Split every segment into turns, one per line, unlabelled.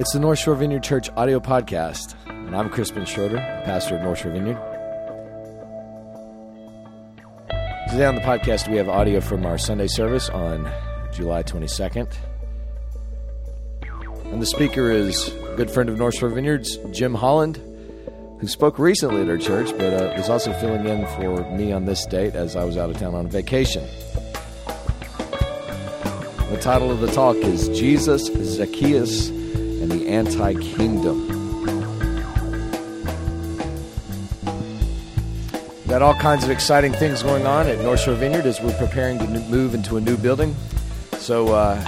It's the North Shore Vineyard Church audio podcast, and I'm Crispin Schroeder, pastor of North Shore Vineyard. Today on the podcast, we have audio from our Sunday service on July 22nd. And the speaker is a good friend of North Shore Vineyards, Jim Holland, who spoke recently at our church, but uh, was also filling in for me on this date as I was out of town on vacation. The title of the talk is Jesus, Zacchaeus, the Anti Kingdom. Got all kinds of exciting things going on at North Shore Vineyard as we're preparing to move into a new building. So uh,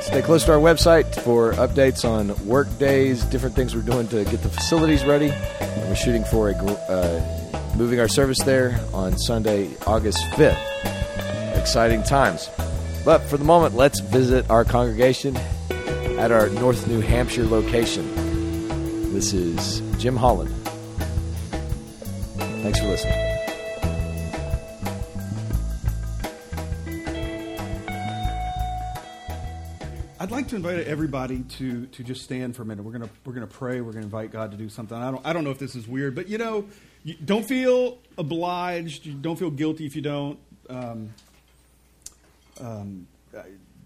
stay close to our website for updates on work days, different things we're doing to get the facilities ready. And we're shooting for a uh, moving our service there on Sunday, August 5th. Exciting times. But for the moment, let's visit our congregation at our North New Hampshire location. This is Jim Holland. Thanks for listening.
I'd like to invite everybody to, to just stand for a minute. We're gonna we're gonna pray. We're gonna invite God to do something. I don't I don't know if this is weird, but you know, you don't feel obliged. You don't feel guilty if you don't. Um, um,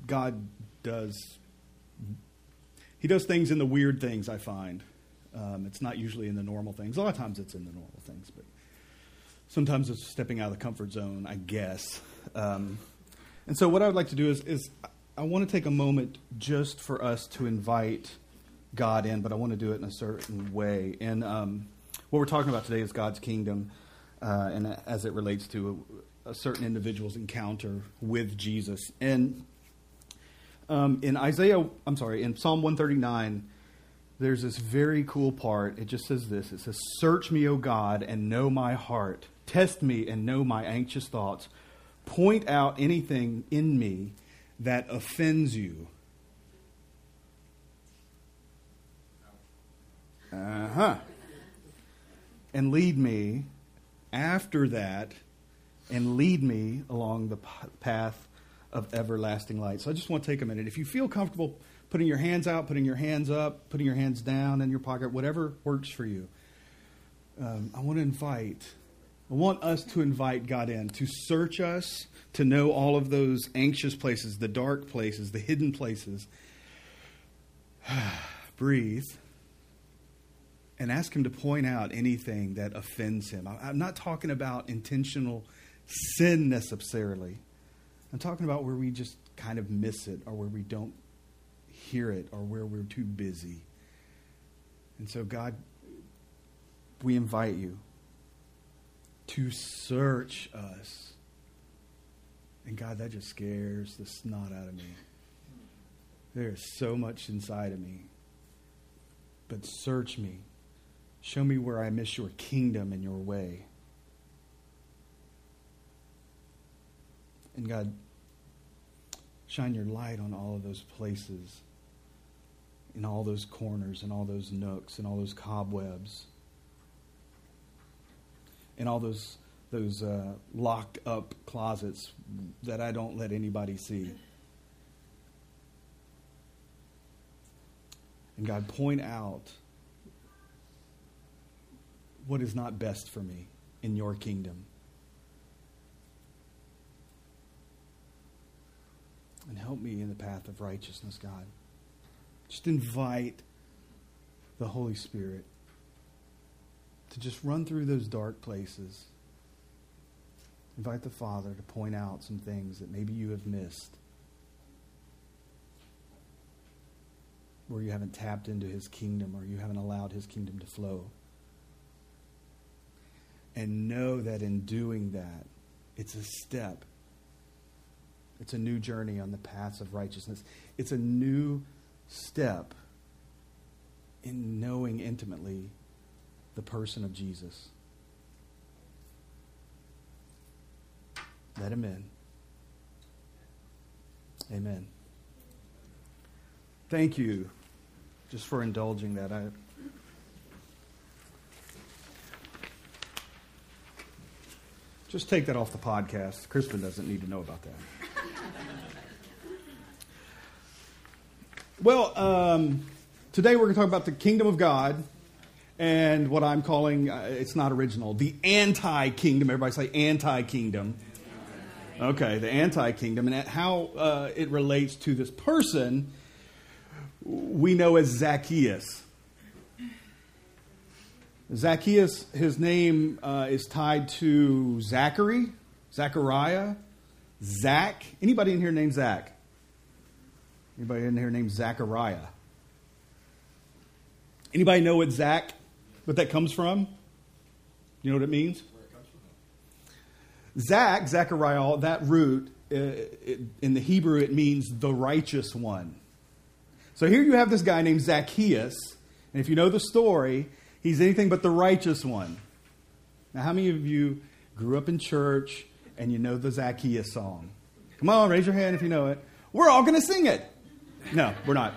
God does he does things in the weird things. I find um, it's not usually in the normal things. A lot of times it's in the normal things, but sometimes it's stepping out of the comfort zone. I guess. Um, and so what I would like to do is is I want to take a moment just for us to invite God in, but I want to do it in a certain way. And um, what we're talking about today is God's kingdom, uh, and as it relates to a, a certain individual's encounter with Jesus. And um, in Isaiah, I'm sorry, in Psalm 139, there's this very cool part. It just says this it says, Search me, O God, and know my heart. Test me and know my anxious thoughts. Point out anything in me that offends you. Uh huh. And lead me after that, and lead me along the path of everlasting light. So I just want to take a minute. If you feel comfortable putting your hands out, putting your hands up, putting your hands down in your pocket, whatever works for you, um, I want to invite, I want us to invite God in to search us, to know all of those anxious places, the dark places, the hidden places. Breathe and ask Him to point out anything that offends Him. I'm not talking about intentional sin necessarily. I'm talking about where we just kind of miss it or where we don't hear it or where we're too busy. And so, God, we invite you to search us. And God, that just scares the snot out of me. There is so much inside of me. But search me. Show me where I miss your kingdom and your way. And God, shine your light on all of those places, in all those corners, and all those nooks, and all those cobwebs, and all those those uh, locked up closets that I don't let anybody see. And God, point out what is not best for me in your kingdom. And help me in the path of righteousness, God. Just invite the Holy Spirit to just run through those dark places. Invite the Father to point out some things that maybe you have missed. Where you haven't tapped into his kingdom or you haven't allowed his kingdom to flow. And know that in doing that, it's a step it's a new journey on the paths of righteousness. It's a new step in knowing intimately the person of Jesus. Let him in. Amen. Thank you just for indulging that. I just take that off the podcast. Crispin doesn't need to know about that. Well, um, today we're going to talk about the kingdom of God and what I'm calling, uh, it's not original, the anti kingdom. Everybody say anti kingdom. Okay, the anti kingdom, and how uh, it relates to this person we know as Zacchaeus. Zacchaeus, his name uh, is tied to Zachary, Zachariah, Zach. Anybody in here named Zach? Anybody in here named Zachariah? Anybody know what Zach, what that comes from? You know what it means? Zach, Zachariah, that root, uh, it, in the Hebrew, it means the righteous one. So here you have this guy named Zacchaeus, and if you know the story, he's anything but the righteous one. Now, how many of you grew up in church and you know the Zacchaeus song? Come on, raise your hand if you know it. We're all going to sing it. No, we're not.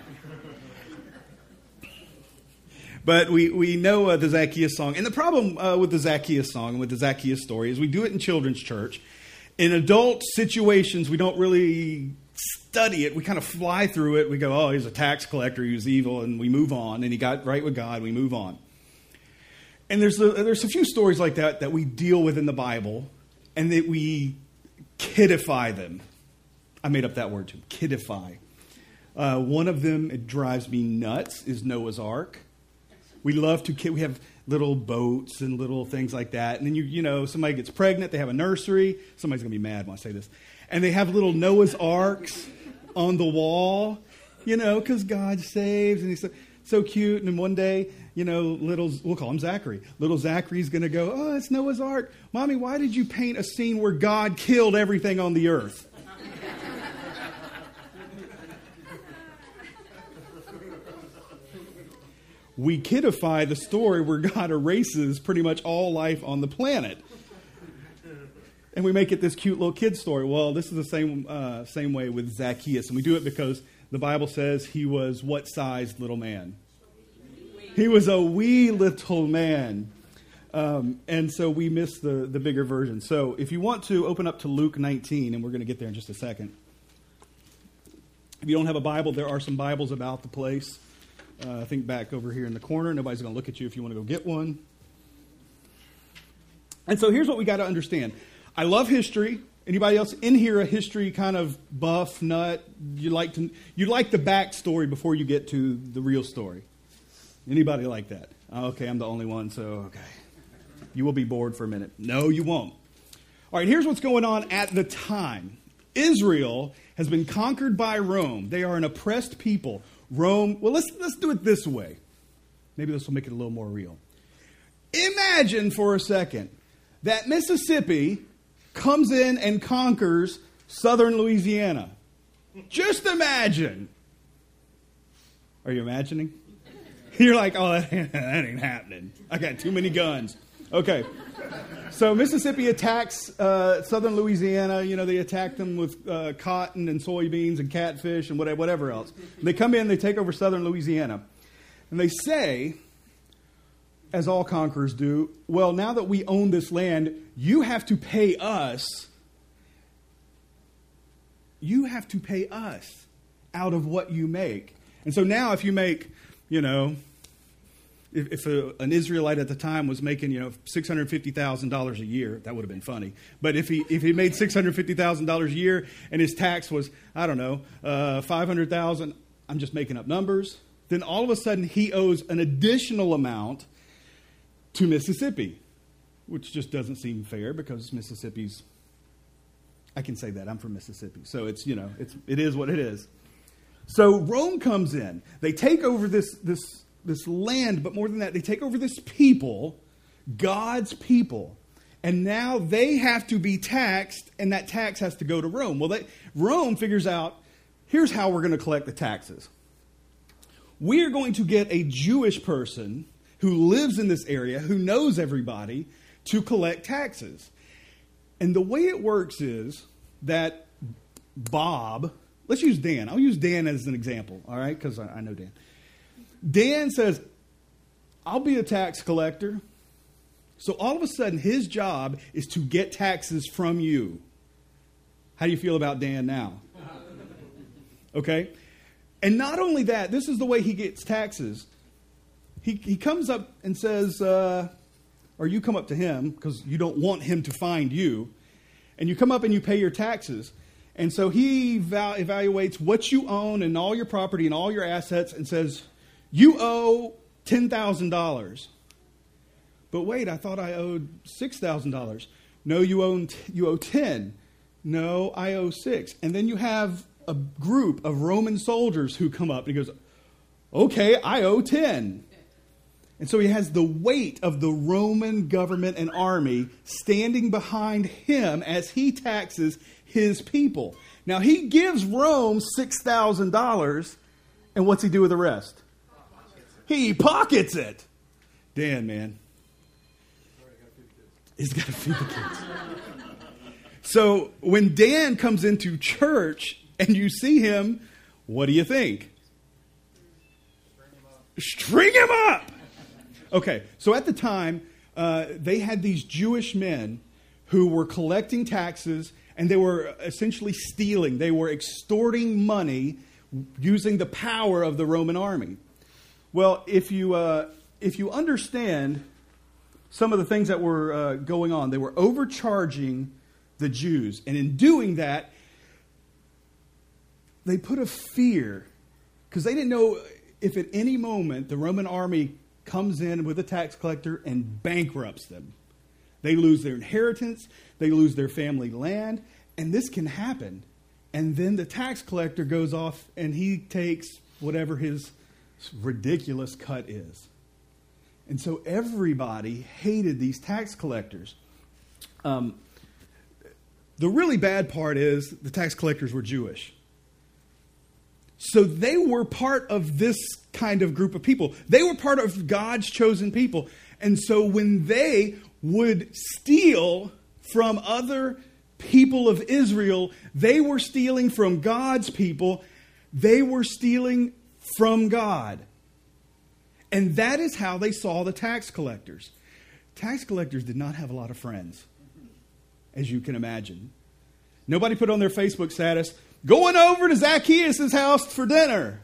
But we, we know uh, the Zacchaeus song. And the problem uh, with the Zacchaeus song and with the Zacchaeus story is we do it in children's church. In adult situations, we don't really study it. We kind of fly through it. We go, oh, he's a tax collector. He was evil. And we move on. And he got right with God. We move on. And there's a, there's a few stories like that that we deal with in the Bible and that we kidify them. I made up that word too kidify. Uh, one of them, it drives me nuts, is Noah's Ark. We love to kid. We have little boats and little things like that. And then you, you know, somebody gets pregnant, they have a nursery. Somebody's gonna be mad when I say this and they have little Noah's arks on the wall, you know, because God saves, and he's so, so cute. And then one day, you know, little, we'll call him Zachary. Little Zachary's going to go, Oh, it's Noah's Ark. Mommy, why did you paint a scene where God killed everything on the earth? we kidify the story where God erases pretty much all life on the planet and we make it this cute little kid story. Well, this is the same uh, same way with Zacchaeus, and we do it because the Bible says he was what sized little man? He was a wee little man. Um, and so we miss the, the bigger version. So if you want to open up to Luke 19, and we're going to get there in just a second. If you don't have a Bible, there are some Bibles about the place. Uh, I think back over here in the corner. Nobody's going to look at you if you want to go get one. And so here's what we got to understand I love history. Anybody else in here a history kind of buff nut? You like to you like the backstory before you get to the real story. Anybody like that? Oh, okay, I'm the only one, so okay. You will be bored for a minute. No, you won't. All right, here's what's going on at the time. Israel has been conquered by Rome. They are an oppressed people. Rome, well, let's, let's do it this way. Maybe this will make it a little more real. Imagine for a second that Mississippi comes in and conquers southern Louisiana. Just imagine. Are you imagining? You're like, oh, that ain't, that ain't happening. I got too many guns. Okay. So Mississippi attacks uh, southern Louisiana. You know, they attack them with uh, cotton and soybeans and catfish and whatever, whatever else. They come in, they take over southern Louisiana. And they say as all conquerors do, well, now that we own this land, you have to pay us. You have to pay us out of what you make. And so now, if you make, you know, if, if a, an Israelite at the time was making, you know, six hundred fifty thousand dollars a year, that would have been funny. But if he if he made six hundred fifty thousand dollars a year and his tax was, I don't know, uh, five hundred thousand, I'm just making up numbers. Then all of a sudden he owes an additional amount to Mississippi, which just doesn't seem fair because Mississippi's. I can say that I'm from Mississippi, so it's you know it's it is what it is. So Rome comes in. They take over this this this land, but more than that, they take over this people, God's people. And now they have to be taxed, and that tax has to go to Rome. Well, they, Rome figures out here's how we're going to collect the taxes. We are going to get a Jewish person who lives in this area, who knows everybody, to collect taxes. And the way it works is that Bob, let's use Dan. I'll use Dan as an example, all right, because I, I know Dan. Dan says, I'll be a tax collector. So all of a sudden, his job is to get taxes from you. How do you feel about Dan now? Okay? And not only that, this is the way he gets taxes. He, he comes up and says, uh, or you come up to him because you don't want him to find you, and you come up and you pay your taxes. And so he val- evaluates what you own and all your property and all your assets and says, You owe $10,000. But wait, I thought I owed $6,000. No, you, own t- you owe 10. No, I owe 6. And then you have a group of Roman soldiers who come up and he goes, Okay, I owe 10. And so he has the weight of the Roman government and army standing behind him as he taxes his people. Now he gives Rome $6,000, and what's he do with the rest? He pockets it. Dan, man. He's got to feed the kids. So when Dan comes into church and you see him, what do you think? String him up. Okay, so at the time, uh, they had these Jewish men who were collecting taxes and they were essentially stealing. They were extorting money using the power of the Roman army. Well, if you, uh, if you understand some of the things that were uh, going on, they were overcharging the Jews. And in doing that, they put a fear because they didn't know if at any moment the Roman army comes in with a tax collector and bankrupts them. They lose their inheritance, they lose their family land, and this can happen. And then the tax collector goes off and he takes whatever his ridiculous cut is. And so everybody hated these tax collectors. Um, the really bad part is the tax collectors were Jewish. So they were part of this kind of group of people. They were part of God's chosen people. And so when they would steal from other people of Israel, they were stealing from God's people. They were stealing from God. And that is how they saw the tax collectors. Tax collectors did not have a lot of friends, as you can imagine. Nobody put on their Facebook status, going over to Zacchaeus' house for dinner.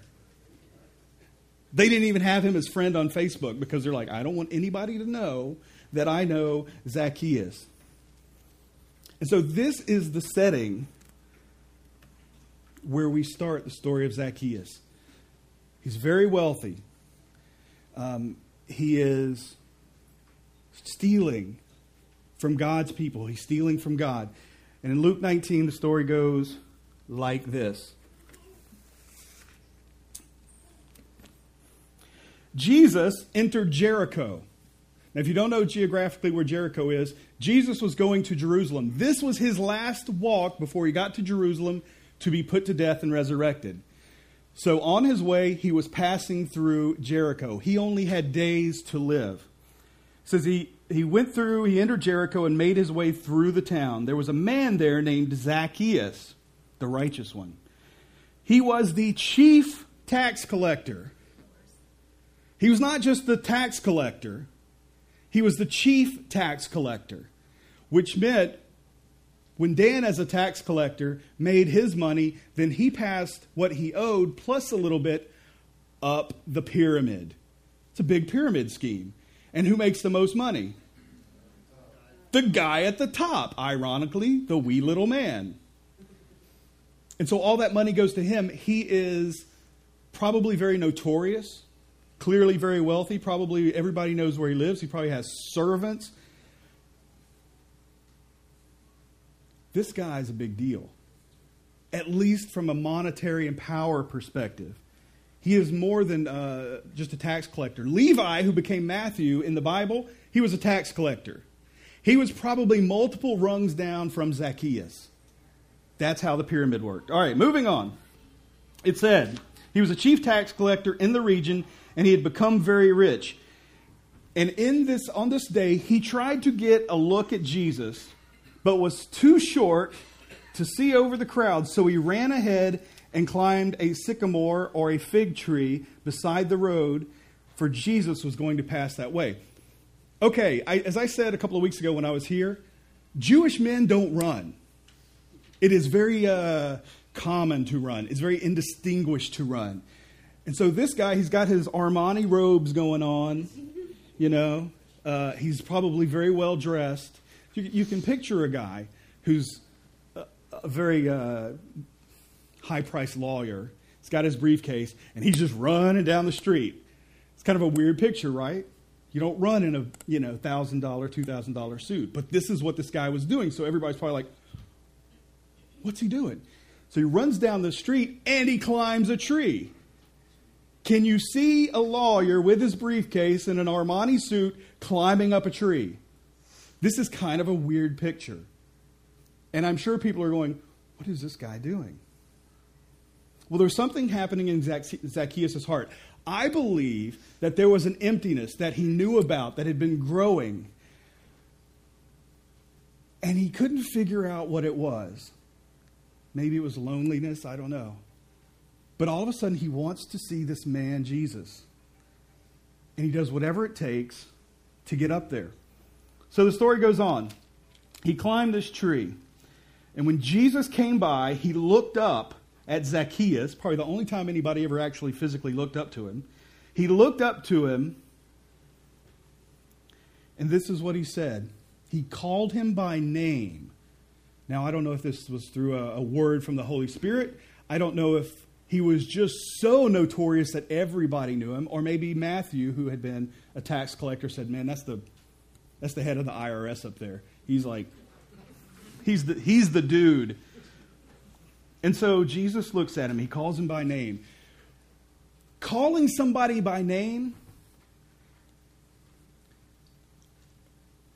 They didn't even have him as friend on Facebook because they're like, I don't want anybody to know that I know Zacchaeus. And so this is the setting where we start the story of Zacchaeus. He's very wealthy. Um, he is stealing from God's people. He's stealing from God. And in Luke 19, the story goes like this Jesus entered Jericho. Now, if you don't know geographically where Jericho is, Jesus was going to Jerusalem. This was his last walk before he got to Jerusalem to be put to death and resurrected. So, on his way, he was passing through Jericho. He only had days to live. It says he, he went through, he entered Jericho and made his way through the town. There was a man there named Zacchaeus, the righteous one. He was the chief tax collector. He was not just the tax collector, he was the chief tax collector, which meant when Dan, as a tax collector, made his money, then he passed what he owed plus a little bit up the pyramid. It's a big pyramid scheme. And who makes the most money? The guy at the top, ironically, the wee little man. And so all that money goes to him. He is probably very notorious clearly very wealthy. Probably everybody knows where he lives. He probably has servants. This guy is a big deal, at least from a monetary and power perspective. He is more than uh, just a tax collector. Levi, who became Matthew in the Bible, he was a tax collector. He was probably multiple rungs down from Zacchaeus. That's how the pyramid worked. All right, moving on. It said, he was a chief tax collector in the region and he had become very rich. And in this on this day he tried to get a look at Jesus, but was too short to see over the crowd, so he ran ahead and climbed a sycamore or a fig tree beside the road, for Jesus was going to pass that way. Okay, I, as I said a couple of weeks ago when I was here, Jewish men don't run. It is very uh, common to run. It's very indistinguished to run. And so this guy, he's got his Armani robes going on, you know. Uh, he's probably very well dressed. You, you, can picture a guy who's a, a very uh, high priced lawyer. He's got his briefcase, and he's just running down the street. It's kind of a weird picture, right? You don't run in a you know thousand dollar, two thousand dollar suit, but this is what this guy was doing. So everybody's probably like, "What's he doing?" So he runs down the street and he climbs a tree. Can you see a lawyer with his briefcase in an Armani suit climbing up a tree? This is kind of a weird picture. And I'm sure people are going, What is this guy doing? Well, there's something happening in Zacchaeus' heart. I believe that there was an emptiness that he knew about that had been growing, and he couldn't figure out what it was. Maybe it was loneliness, I don't know. But all of a sudden, he wants to see this man, Jesus. And he does whatever it takes to get up there. So the story goes on. He climbed this tree. And when Jesus came by, he looked up at Zacchaeus, probably the only time anybody ever actually physically looked up to him. He looked up to him, and this is what he said. He called him by name. Now, I don't know if this was through a, a word from the Holy Spirit. I don't know if he was just so notorious that everybody knew him, or maybe Matthew, who had been a tax collector, said, "Man, that's the that's the head of the IRS up there. He's like, he's the he's the dude." And so Jesus looks at him. He calls him by name. Calling somebody by name,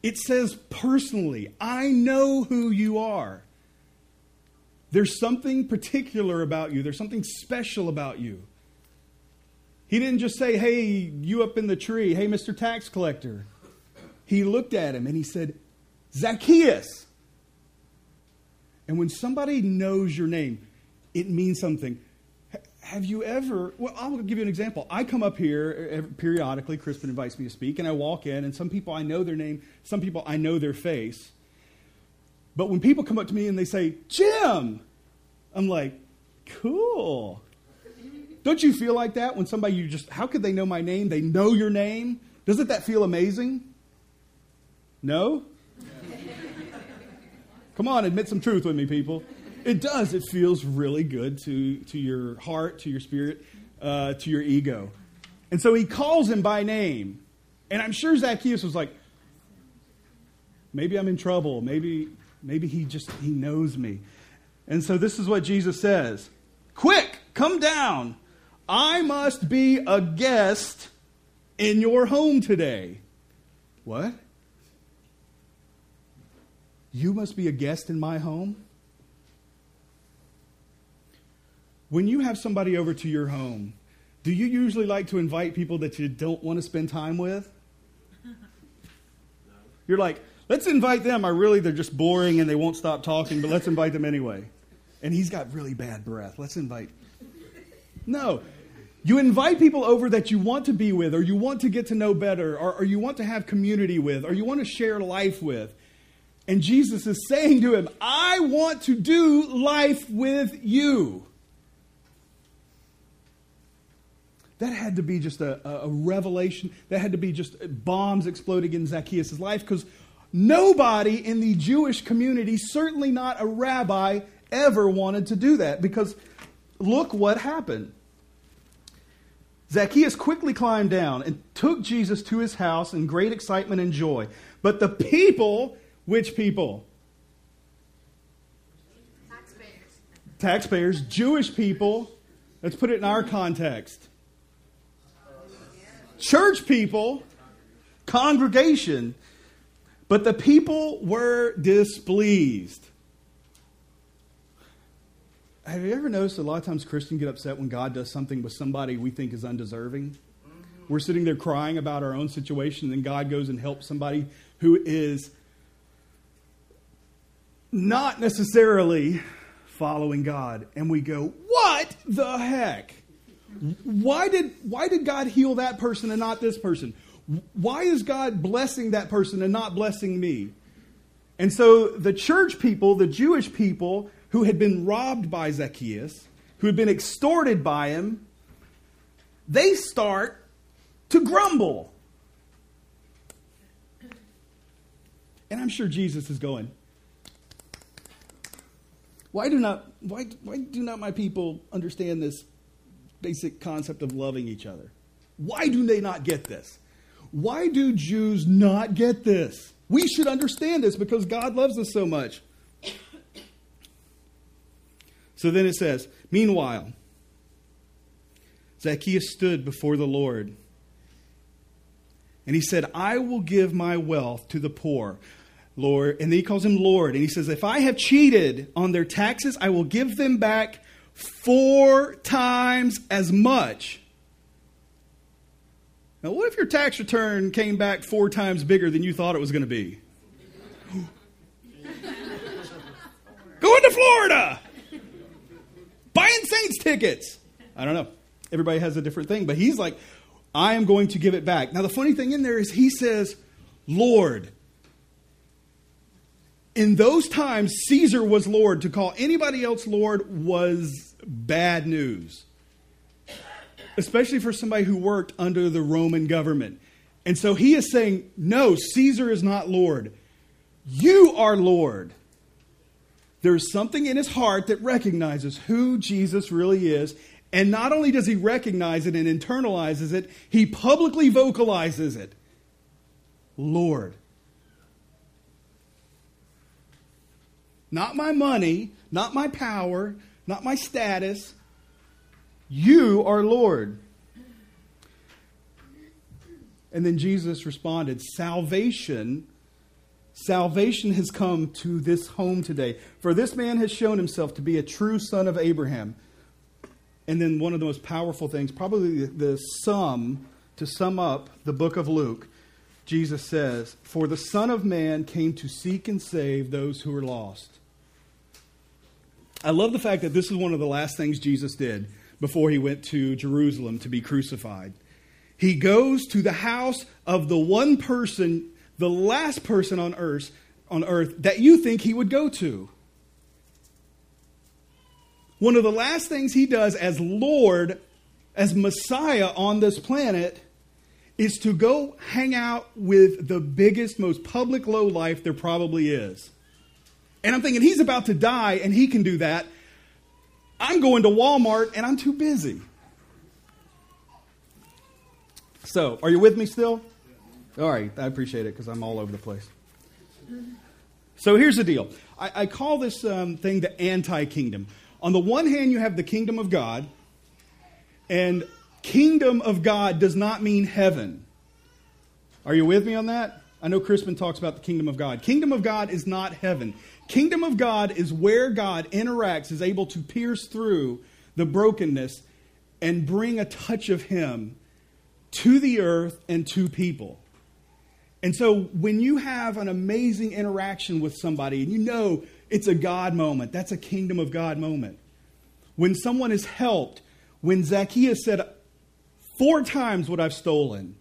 it says personally, I know who you are. There's something particular about you, there's something special about you. He didn't just say, Hey, you up in the tree, hey, Mr. Tax Collector. He looked at him and he said, Zacchaeus. And when somebody knows your name, it means something. Have you ever? Well, I'll give you an example. I come up here eh, eh, periodically. Crispin invites me to speak, and I walk in, and some people I know their name, some people I know their face. But when people come up to me and they say, Jim, I'm like, cool. Don't you feel like that when somebody you just, how could they know my name? They know your name. Doesn't that feel amazing? No? Come on, admit some truth with me, people. It does. It feels really good to, to your heart, to your spirit, uh, to your ego. And so he calls him by name. And I'm sure Zacchaeus was like, maybe I'm in trouble. Maybe, maybe he just he knows me. And so this is what Jesus says. Quick, come down. I must be a guest in your home today. What? You must be a guest in my home? When you have somebody over to your home, do you usually like to invite people that you don't want to spend time with? You're like, let's invite them. I really, they're just boring and they won't stop talking, but let's invite them anyway. And he's got really bad breath. Let's invite. No. You invite people over that you want to be with, or you want to get to know better, or, or you want to have community with, or you want to share life with. And Jesus is saying to him, I want to do life with you. That had to be just a, a revelation. That had to be just bombs exploding in Zacchaeus' life because nobody in the Jewish community, certainly not a rabbi, ever wanted to do that because look what happened. Zacchaeus quickly climbed down and took Jesus to his house in great excitement and joy. But the people, which people?
Taxpayers.
Taxpayers, Jewish people. Let's put it in our context church people, congregation, but the people were displeased. Have you ever noticed a lot of times Christians get upset when God does something with somebody we think is undeserving? We're sitting there crying about our own situation, and then God goes and helps somebody who is not necessarily following God. And we go, What the heck? Why did, why did God heal that person and not this person? Why is God blessing that person and not blessing me? And so the church people, the Jewish people, who had been robbed by Zacchaeus, who had been extorted by him, they start to grumble. And I'm sure Jesus is going, why do not why, why do not my people understand this basic concept of loving each other? Why do they not get this? Why do Jews not get this? We should understand this because God loves us so much. So then it says, Meanwhile, Zacchaeus stood before the Lord. And he said, I will give my wealth to the poor. Lord, and then he calls him Lord, and he says, If I have cheated on their taxes, I will give them back four times as much. Now, what if your tax return came back four times bigger than you thought it was going to be? Going to Florida! Buying Saints tickets! I don't know. Everybody has a different thing, but he's like, I am going to give it back. Now, the funny thing in there is he says, Lord. In those times, Caesar was Lord. To call anybody else Lord was bad news especially for somebody who worked under the Roman government. And so he is saying, No, Caesar is not Lord. You are Lord. There's something in his heart that recognizes who Jesus really is. And not only does he recognize it and internalizes it, he publicly vocalizes it Lord. Not my money, not my power, not my status, you are Lord. And then Jesus responded, Salvation, salvation has come to this home today. For this man has shown himself to be a true son of Abraham. And then one of the most powerful things, probably the sum, to sum up the book of Luke, Jesus says, For the Son of Man came to seek and save those who are lost. I love the fact that this is one of the last things Jesus did before he went to Jerusalem to be crucified. He goes to the house of the one person, the last person on earth, on earth that you think he would go to. One of the last things he does as Lord, as Messiah on this planet, is to go hang out with the biggest, most public low life there probably is. And I'm thinking, he's about to die, and he can do that. I'm going to Walmart and I'm too busy. So, are you with me still? All right, I appreciate it because I'm all over the place. So, here's the deal I, I call this um, thing the anti kingdom. On the one hand, you have the kingdom of God, and kingdom of God does not mean heaven. Are you with me on that? I know Crispin talks about the kingdom of God. Kingdom of God is not heaven. Kingdom of God is where God interacts, is able to pierce through the brokenness and bring a touch of Him to the earth and to people. And so when you have an amazing interaction with somebody and you know it's a God moment, that's a kingdom of God moment. When someone is helped, when Zacchaeus said, Four times what I've stolen,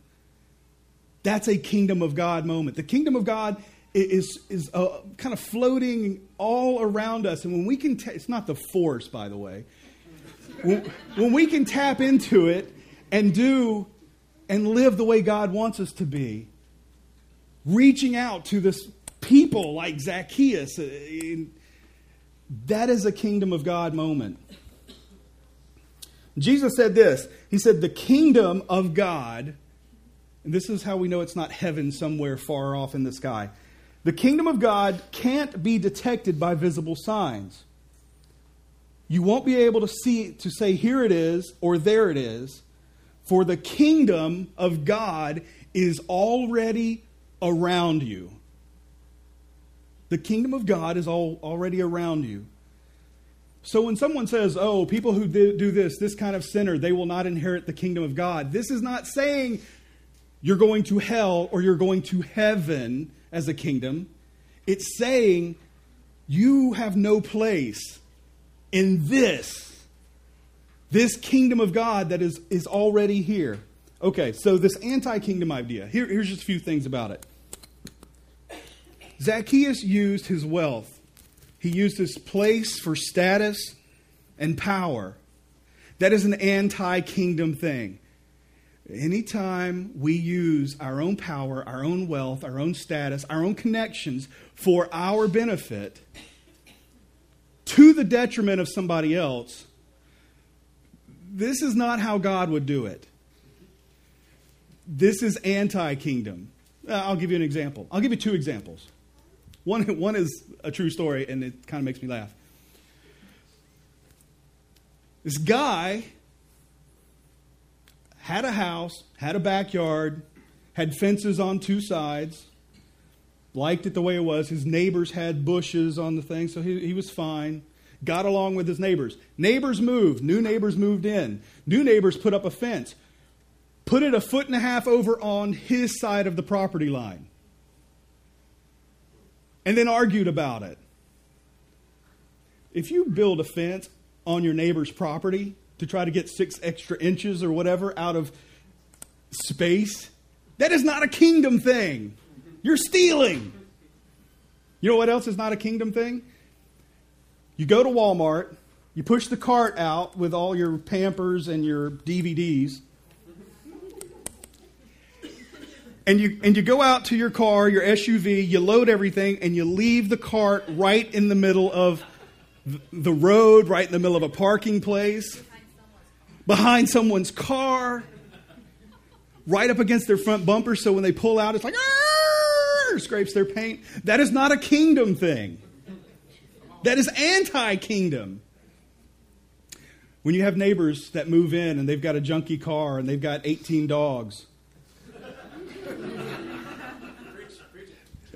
that's a kingdom of God moment. The kingdom of God is, is uh, kind of floating all around us. And when we can, ta- it's not the force, by the way. When, when we can tap into it and do and live the way God wants us to be, reaching out to this people like Zacchaeus, uh, that is a kingdom of God moment. Jesus said this He said, The kingdom of God, and this is how we know it's not heaven somewhere far off in the sky. The kingdom of God can't be detected by visible signs. You won't be able to see to say here it is or there it is, for the kingdom of God is already around you. The kingdom of God is all, already around you. So when someone says, "Oh, people who do this, this kind of sinner, they will not inherit the kingdom of God," this is not saying you're going to hell or you're going to heaven as a kingdom. It's saying you have no place in this this kingdom of God that is, is already here. Okay, so this anti kingdom idea. Here, here's just a few things about it. Zacchaeus used his wealth He used his place for status and power. That is an anti kingdom thing. Anytime we use our own power, our own wealth, our own status, our own connections for our benefit to the detriment of somebody else, this is not how God would do it. This is anti kingdom. Uh, I'll give you an example. I'll give you two examples. One, one is a true story, and it kind of makes me laugh. This guy had a house, had a backyard, had fences on two sides, liked it the way it was. His neighbors had bushes on the thing, so he, he was fine. Got along with his neighbors. Neighbors moved. New neighbors moved in. New neighbors put up a fence. Put it a foot and a half over on his side of the property line. And then argued about it. If you build a fence on your neighbor's property to try to get six extra inches or whatever out of space, that is not a kingdom thing. You're stealing. You know what else is not a kingdom thing? You go to Walmart, you push the cart out with all your Pampers and your DVDs, and you and you go out to your car, your SUV, you load everything, and you leave the cart right in the middle of the road, right in the middle of a parking place, behind someone's car, right up against their front bumper, so when they pull out, it's like scrapes their paint. That is not a kingdom thing. That is anti-kingdom. When you have neighbors that move in and they've got a junky car and they've got 18 dogs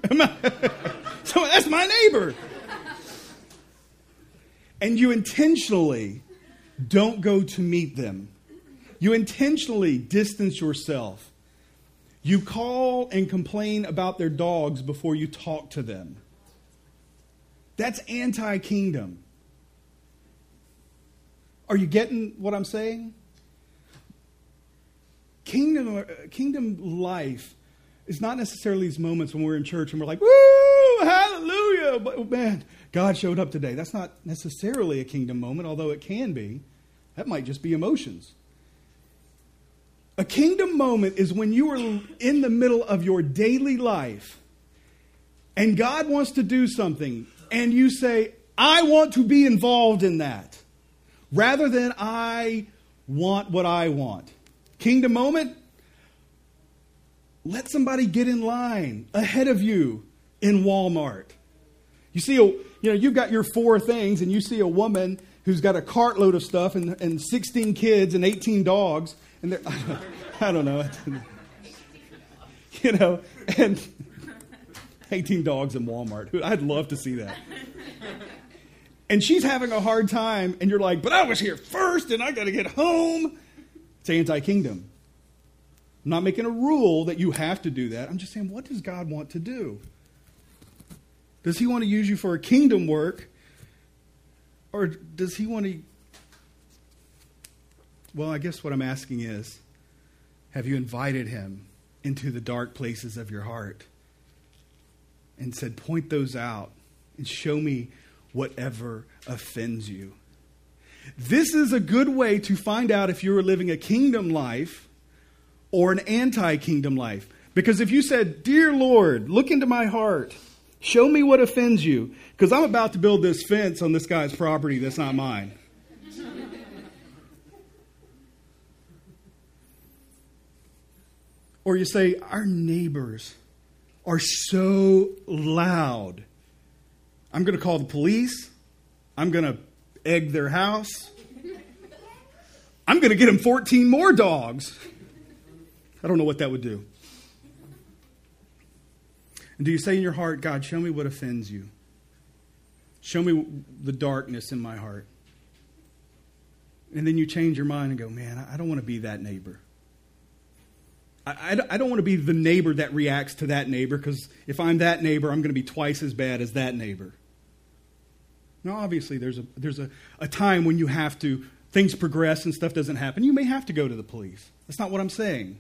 so that's my neighbor. And you intentionally don't go to meet them. You intentionally distance yourself. You call and complain about their dogs before you talk to them. That's anti kingdom. Are you getting what I'm saying? Kingdom, uh, kingdom life is not necessarily these moments when we're in church and we're like, woo, hallelujah. But oh, man, God showed up today. That's not necessarily a kingdom moment, although it can be. That might just be emotions. A kingdom moment is when you are in the middle of your daily life and God wants to do something and you say, I want to be involved in that rather than I want what I want. Kingdom moment, let somebody get in line ahead of you in Walmart. You see, you know, you've got your four things, and you see a woman who's got a cartload of stuff and, and 16 kids and 18 dogs, and I don't know, you know, and 18 dogs in Walmart. I'd love to see that. And she's having a hard time, and you're like, but I was here first, and I got to get home. It's anti kingdom. I'm not making a rule that you have to do that. I'm just saying, what does God want to do? Does He want to use you for a kingdom work? Or does He want to. Well, I guess what I'm asking is have you invited Him into the dark places of your heart and said, point those out and show me whatever offends you? This is a good way to find out if you're living a kingdom life or an anti kingdom life. Because if you said, Dear Lord, look into my heart, show me what offends you, because I'm about to build this fence on this guy's property that's not mine. or you say, Our neighbors are so loud. I'm going to call the police. I'm going to egg their house. I'm going to get them 14 more dogs. I don't know what that would do. And do you say in your heart, God, show me what offends you? Show me the darkness in my heart. And then you change your mind and go, man, I don't want to be that neighbor. I, I, don't want to be the neighbor that reacts to that neighbor because if I'm that neighbor, I'm going to be twice as bad as that neighbor. Now, obviously, there's a, there's a, a time when you have to, things progress and stuff doesn't happen. You may have to go to the police. That's not what I'm saying.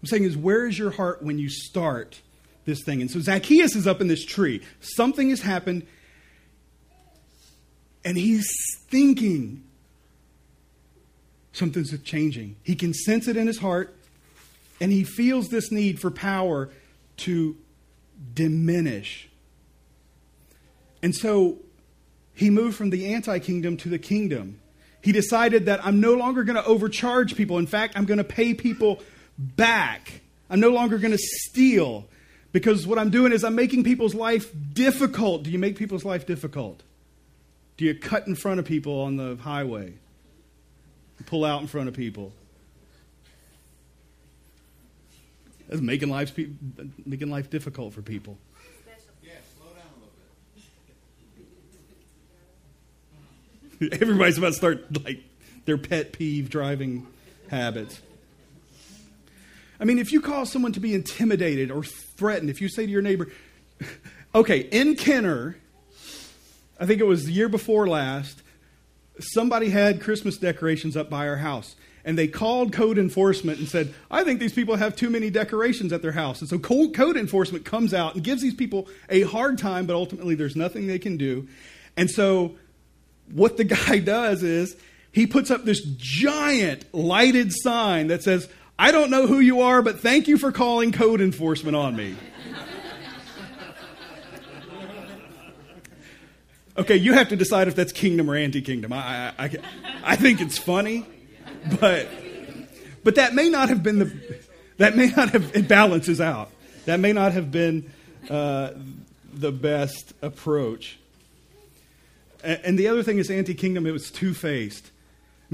I'm saying is, where is your heart when you start this thing? And so Zacchaeus is up in this tree. Something has happened. And he's thinking something's changing. He can sense it in his heart, and he feels this need for power to diminish. And so he moved from the anti kingdom to the kingdom. He decided that I'm no longer going to overcharge people. In fact, I'm going to pay people back. I'm no longer going to steal because what I'm doing is I'm making people's life difficult. Do you make people's life difficult? Do you cut in front of people on the highway? Pull out in front of people? That's making life, making life difficult for people. Yeah, slow down a little bit. Everybody's about to start like their pet peeve driving habits. I mean, if you cause someone to be intimidated or threatened, if you say to your neighbor, okay, in Kenner, I think it was the year before last, somebody had Christmas decorations up by our house. And they called code enforcement and said, I think these people have too many decorations at their house. And so code enforcement comes out and gives these people a hard time, but ultimately there's nothing they can do. And so what the guy does is he puts up this giant lighted sign that says, I don't know who you are, but thank you for calling code enforcement on me. Okay, you have to decide if that's kingdom or anti-kingdom. I, I, I, I, think it's funny, but but that may not have been the that may not have it balances out. That may not have been uh, the best approach. And the other thing is anti kingdom, it was two faced.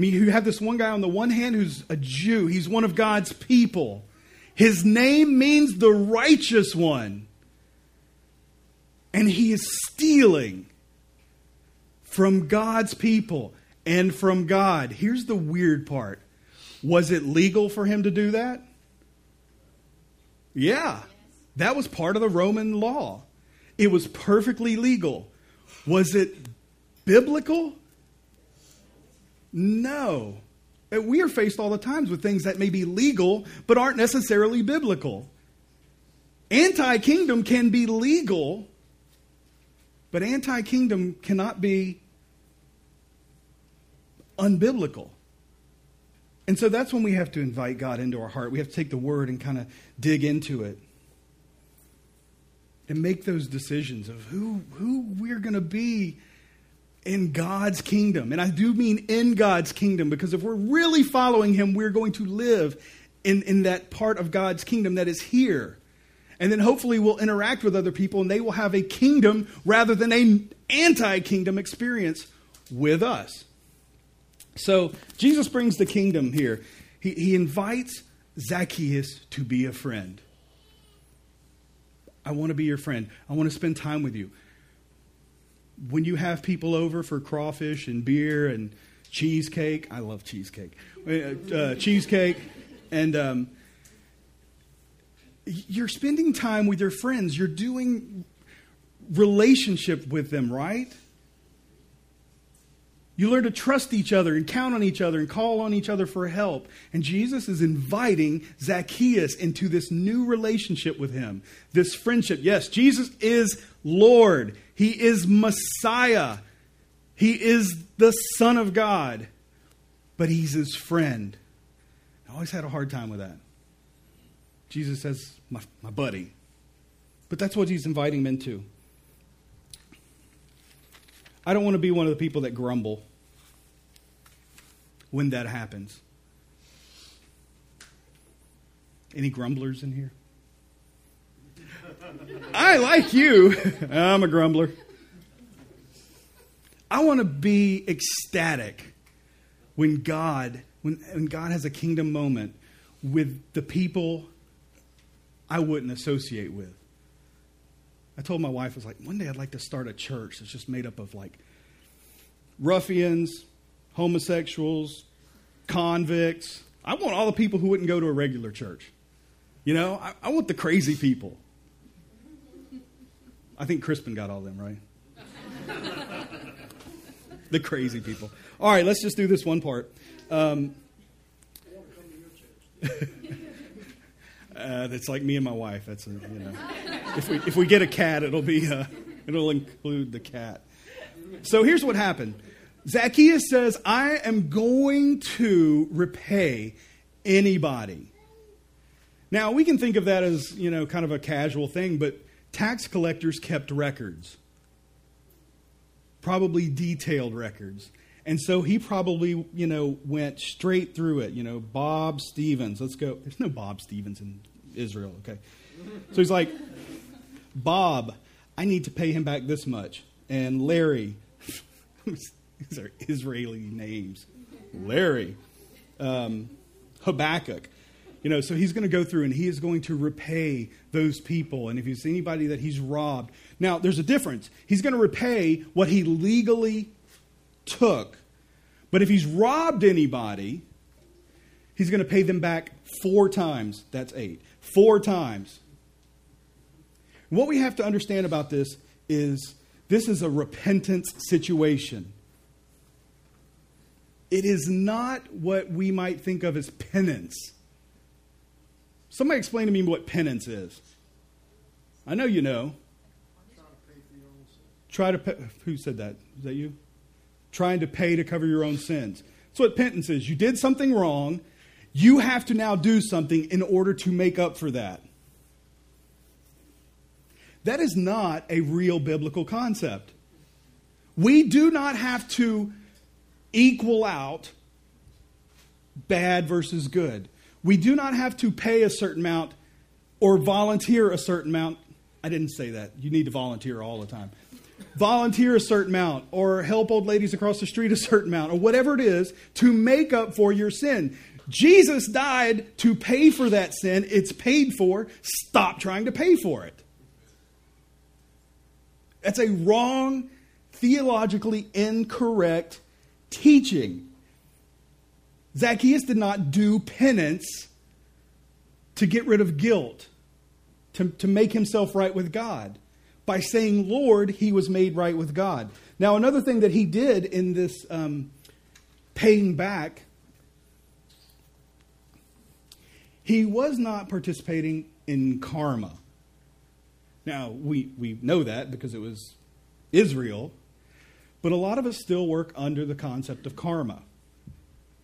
I mean, you have this one guy on the one hand who's a Jew, he's one of God's people. His name means the righteous one. And he is stealing from God's people and from God. Here's the weird part was it legal for him to do that? Yeah, that was part of the Roman law. It was perfectly legal. Was it biblical? No. We are faced all the times with things that may be legal but aren't necessarily biblical. Anti kingdom can be legal, but anti kingdom cannot be unbiblical. And so that's when we have to invite God into our heart. We have to take the word and kind of dig into it and make those decisions of who, who we're going to be in God's kingdom. And I do mean in God's kingdom because if we're really following Him, we're going to live in, in that part of God's kingdom that is here. And then hopefully we'll interact with other people and they will have a kingdom rather than an anti kingdom experience with us. So Jesus brings the kingdom here. He, he invites Zacchaeus to be a friend. I want to be your friend. I want to spend time with you when you have people over for crawfish and beer and cheesecake, I love cheesecake, uh, uh, cheesecake, and um, you're spending time with your friends. You're doing relationship with them, right? You learn to trust each other and count on each other and call on each other for help. And Jesus is inviting Zacchaeus into this new relationship with him, this friendship. Yes, Jesus is Lord, He is Messiah, He is the Son of God, but He's his friend. I always had a hard time with that. Jesus says, my, my buddy. But that's what He's inviting men to. I don't want to be one of the people that grumble when that happens. Any grumblers in here? I like you. I'm a grumbler. I want to be ecstatic when God, when, when God has a kingdom moment with the people I wouldn't associate with. I told my wife, I was like, one day I'd like to start a church that's just made up of like ruffians, homosexuals, convicts. I want all the people who wouldn't go to a regular church. You know, I, I want the crazy people. I think Crispin got all them, right? the crazy people. All right, let's just do this one part. Um, uh, that's like me and my wife. That's a, you know, if we if we get a cat, it'll be uh, it'll include the cat. So here's what happened Zacchaeus says, I am going to repay anybody. Now, we can think of that as, you know, kind of a casual thing, but tax collectors kept records, probably detailed records. And so he probably, you know, went straight through it. You know, Bob Stevens, let's go. There's no Bob Stevens in Israel, okay? So he's like, Bob, I need to pay him back this much. And Larry, these are Israeli names. Larry, um, Habakkuk. You know, so he's going to go through and he is going to repay those people. And if he's anybody that he's robbed. Now, there's a difference. He's going to repay what he legally took. But if he's robbed anybody, he's going to pay them back four times. That's eight. Four times. What we have to understand about this is this is a repentance situation. It is not what we might think of as penance. Somebody explain to me what penance is. I know you know. Try to pay. Who said that? Is that you? Trying to pay to cover your own sins. That's what penance is. You did something wrong. You have to now do something in order to make up for that. That is not a real biblical concept. We do not have to equal out bad versus good. We do not have to pay a certain amount or volunteer a certain amount. I didn't say that. You need to volunteer all the time. volunteer a certain amount or help old ladies across the street a certain amount or whatever it is to make up for your sin. Jesus died to pay for that sin. It's paid for. Stop trying to pay for it. That's a wrong, theologically incorrect teaching. Zacchaeus did not do penance to get rid of guilt, to, to make himself right with God. By saying Lord, he was made right with God. Now, another thing that he did in this um, paying back, he was not participating in karma. Now, we, we know that because it was Israel, but a lot of us still work under the concept of karma,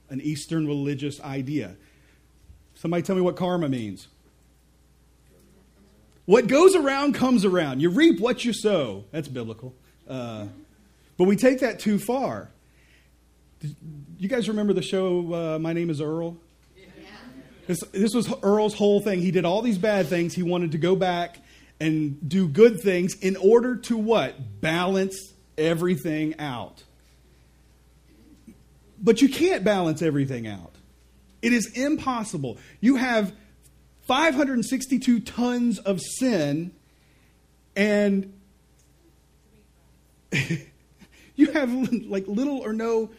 an Eastern religious idea. Somebody tell me what karma means. What goes around comes around. You reap what you sow. That's biblical. Uh, but we take that too far. You guys remember the show uh, My Name is Earl? Yeah. This, this was Earl's whole thing. He did all these bad things. He wanted to go back and do good things in order to what? Balance everything out. But you can't balance everything out. It is impossible. You have 562 tons of sin, and you have like little or no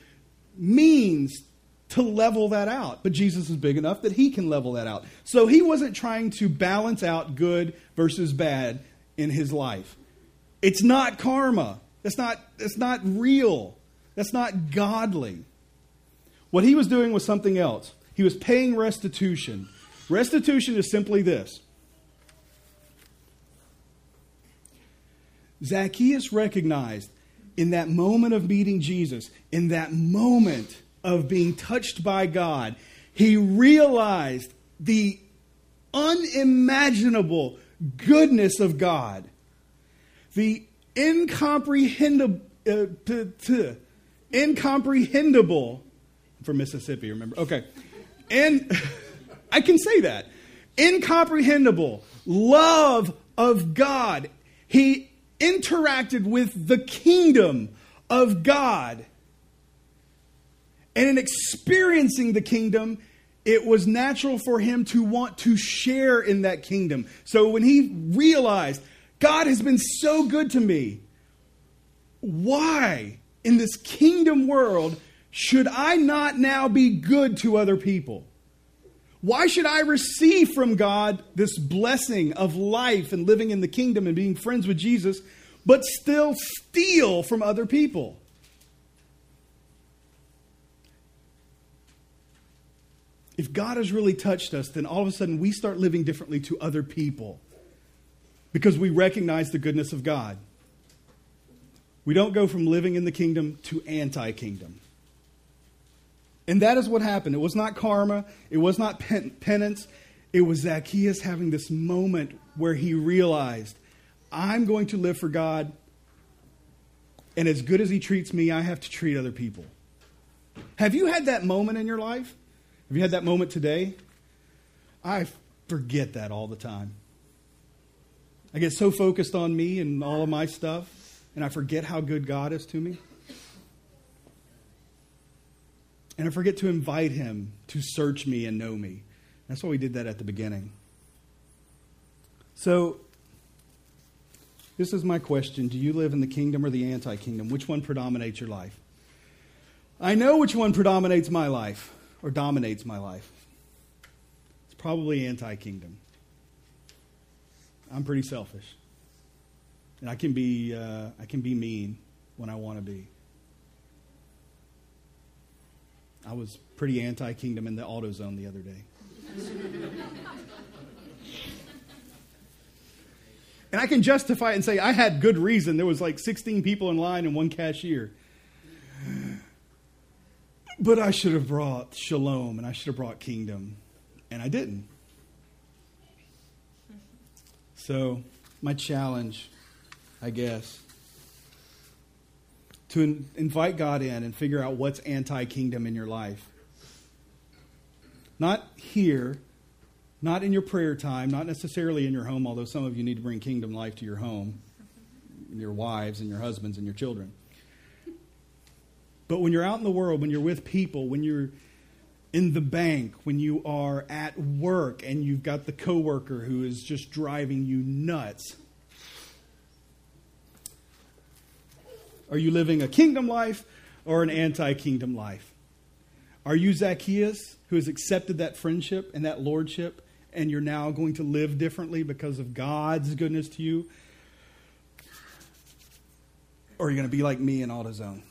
means to level that out. But Jesus is big enough that he can level that out. So he wasn't trying to balance out good versus bad in his life. It's not karma. That's not, that's not real. That's not godly. What he was doing was something else. He was paying restitution. Restitution is simply this Zacchaeus recognized in that moment of meeting Jesus, in that moment of being touched by God, he realized the unimaginable goodness of God, the incomprehensible, uh, t- t- incomprehensible for Mississippi, remember? Okay. And I can say that. Incomprehensible love of God. He interacted with the kingdom of God. And in experiencing the kingdom, it was natural for him to want to share in that kingdom. So when he realized, God has been so good to me, why in this kingdom world should I not now be good to other people? Why should I receive from God this blessing of life and living in the kingdom and being friends with Jesus, but still steal from other people? If God has really touched us, then all of a sudden we start living differently to other people because we recognize the goodness of God. We don't go from living in the kingdom to anti kingdom. And that is what happened. It was not karma, it was not pen- penance. It was Zacchaeus having this moment where he realized, I'm going to live for God, and as good as he treats me, I have to treat other people. Have you had that moment in your life? Have you had that moment today? I forget that all the time. I get so focused on me and all of my stuff, and I forget how good God is to me. And I forget to invite Him to search me and know me. That's why we did that at the beginning. So, this is my question Do you live in the kingdom or the anti kingdom? Which one predominates your life? I know which one predominates my life or dominates my life. It's probably anti kingdom. I'm pretty selfish. And I can be, uh, I can be mean when I want to be. I was pretty anti kingdom in the AutoZone the other day. and I can justify it and say I had good reason. There was like 16 people in line and one cashier. But I should have brought shalom and I should have brought kingdom. And I didn't. So, my challenge, I guess, to in, invite God in and figure out what's anti kingdom in your life. Not here, not in your prayer time, not necessarily in your home, although some of you need to bring kingdom life to your home, your wives and your husbands and your children. But when you're out in the world, when you're with people, when you're in the bank, when you are at work and you've got the coworker who is just driving you nuts, are you living a kingdom life or an anti-kingdom life? Are you Zacchaeus who has accepted that friendship and that lordship and you're now going to live differently because of God's goodness to you? Or are you going to be like me in AutoZone?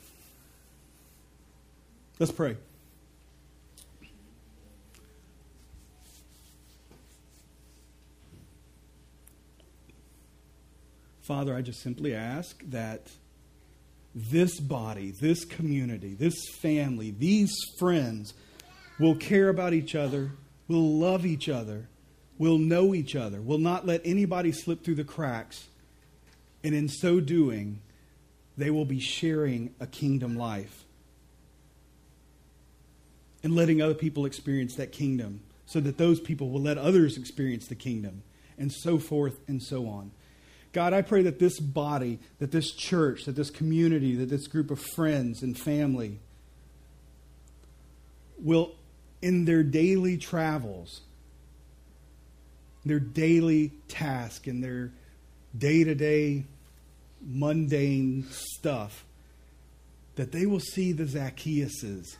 Let's pray. Father, I just simply ask that this body, this community, this family, these friends will care about each other, will love each other, will know each other, will not let anybody slip through the cracks. And in so doing, they will be sharing a kingdom life and letting other people experience that kingdom so that those people will let others experience the kingdom and so forth and so on. God, I pray that this body, that this church, that this community, that this group of friends and family will, in their daily travels, their daily task, and their day to day mundane stuff, that they will see the Zacchaeuses.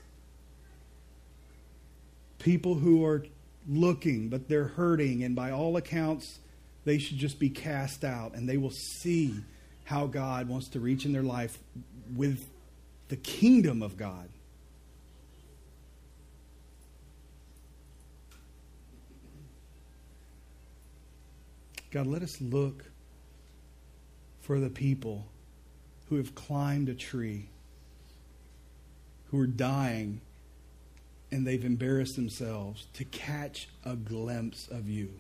People who are looking, but they're hurting, and by all accounts, they should just be cast out, and they will see how God wants to reach in their life with the kingdom of God. God, let us look for the people who have climbed a tree, who are dying and they've embarrassed themselves to catch a glimpse of you.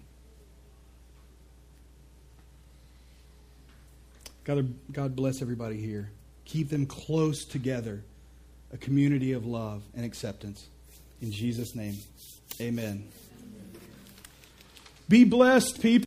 God, God bless everybody here. Keep them close together, a community of love and acceptance. In Jesus' name, amen. Be blessed, people.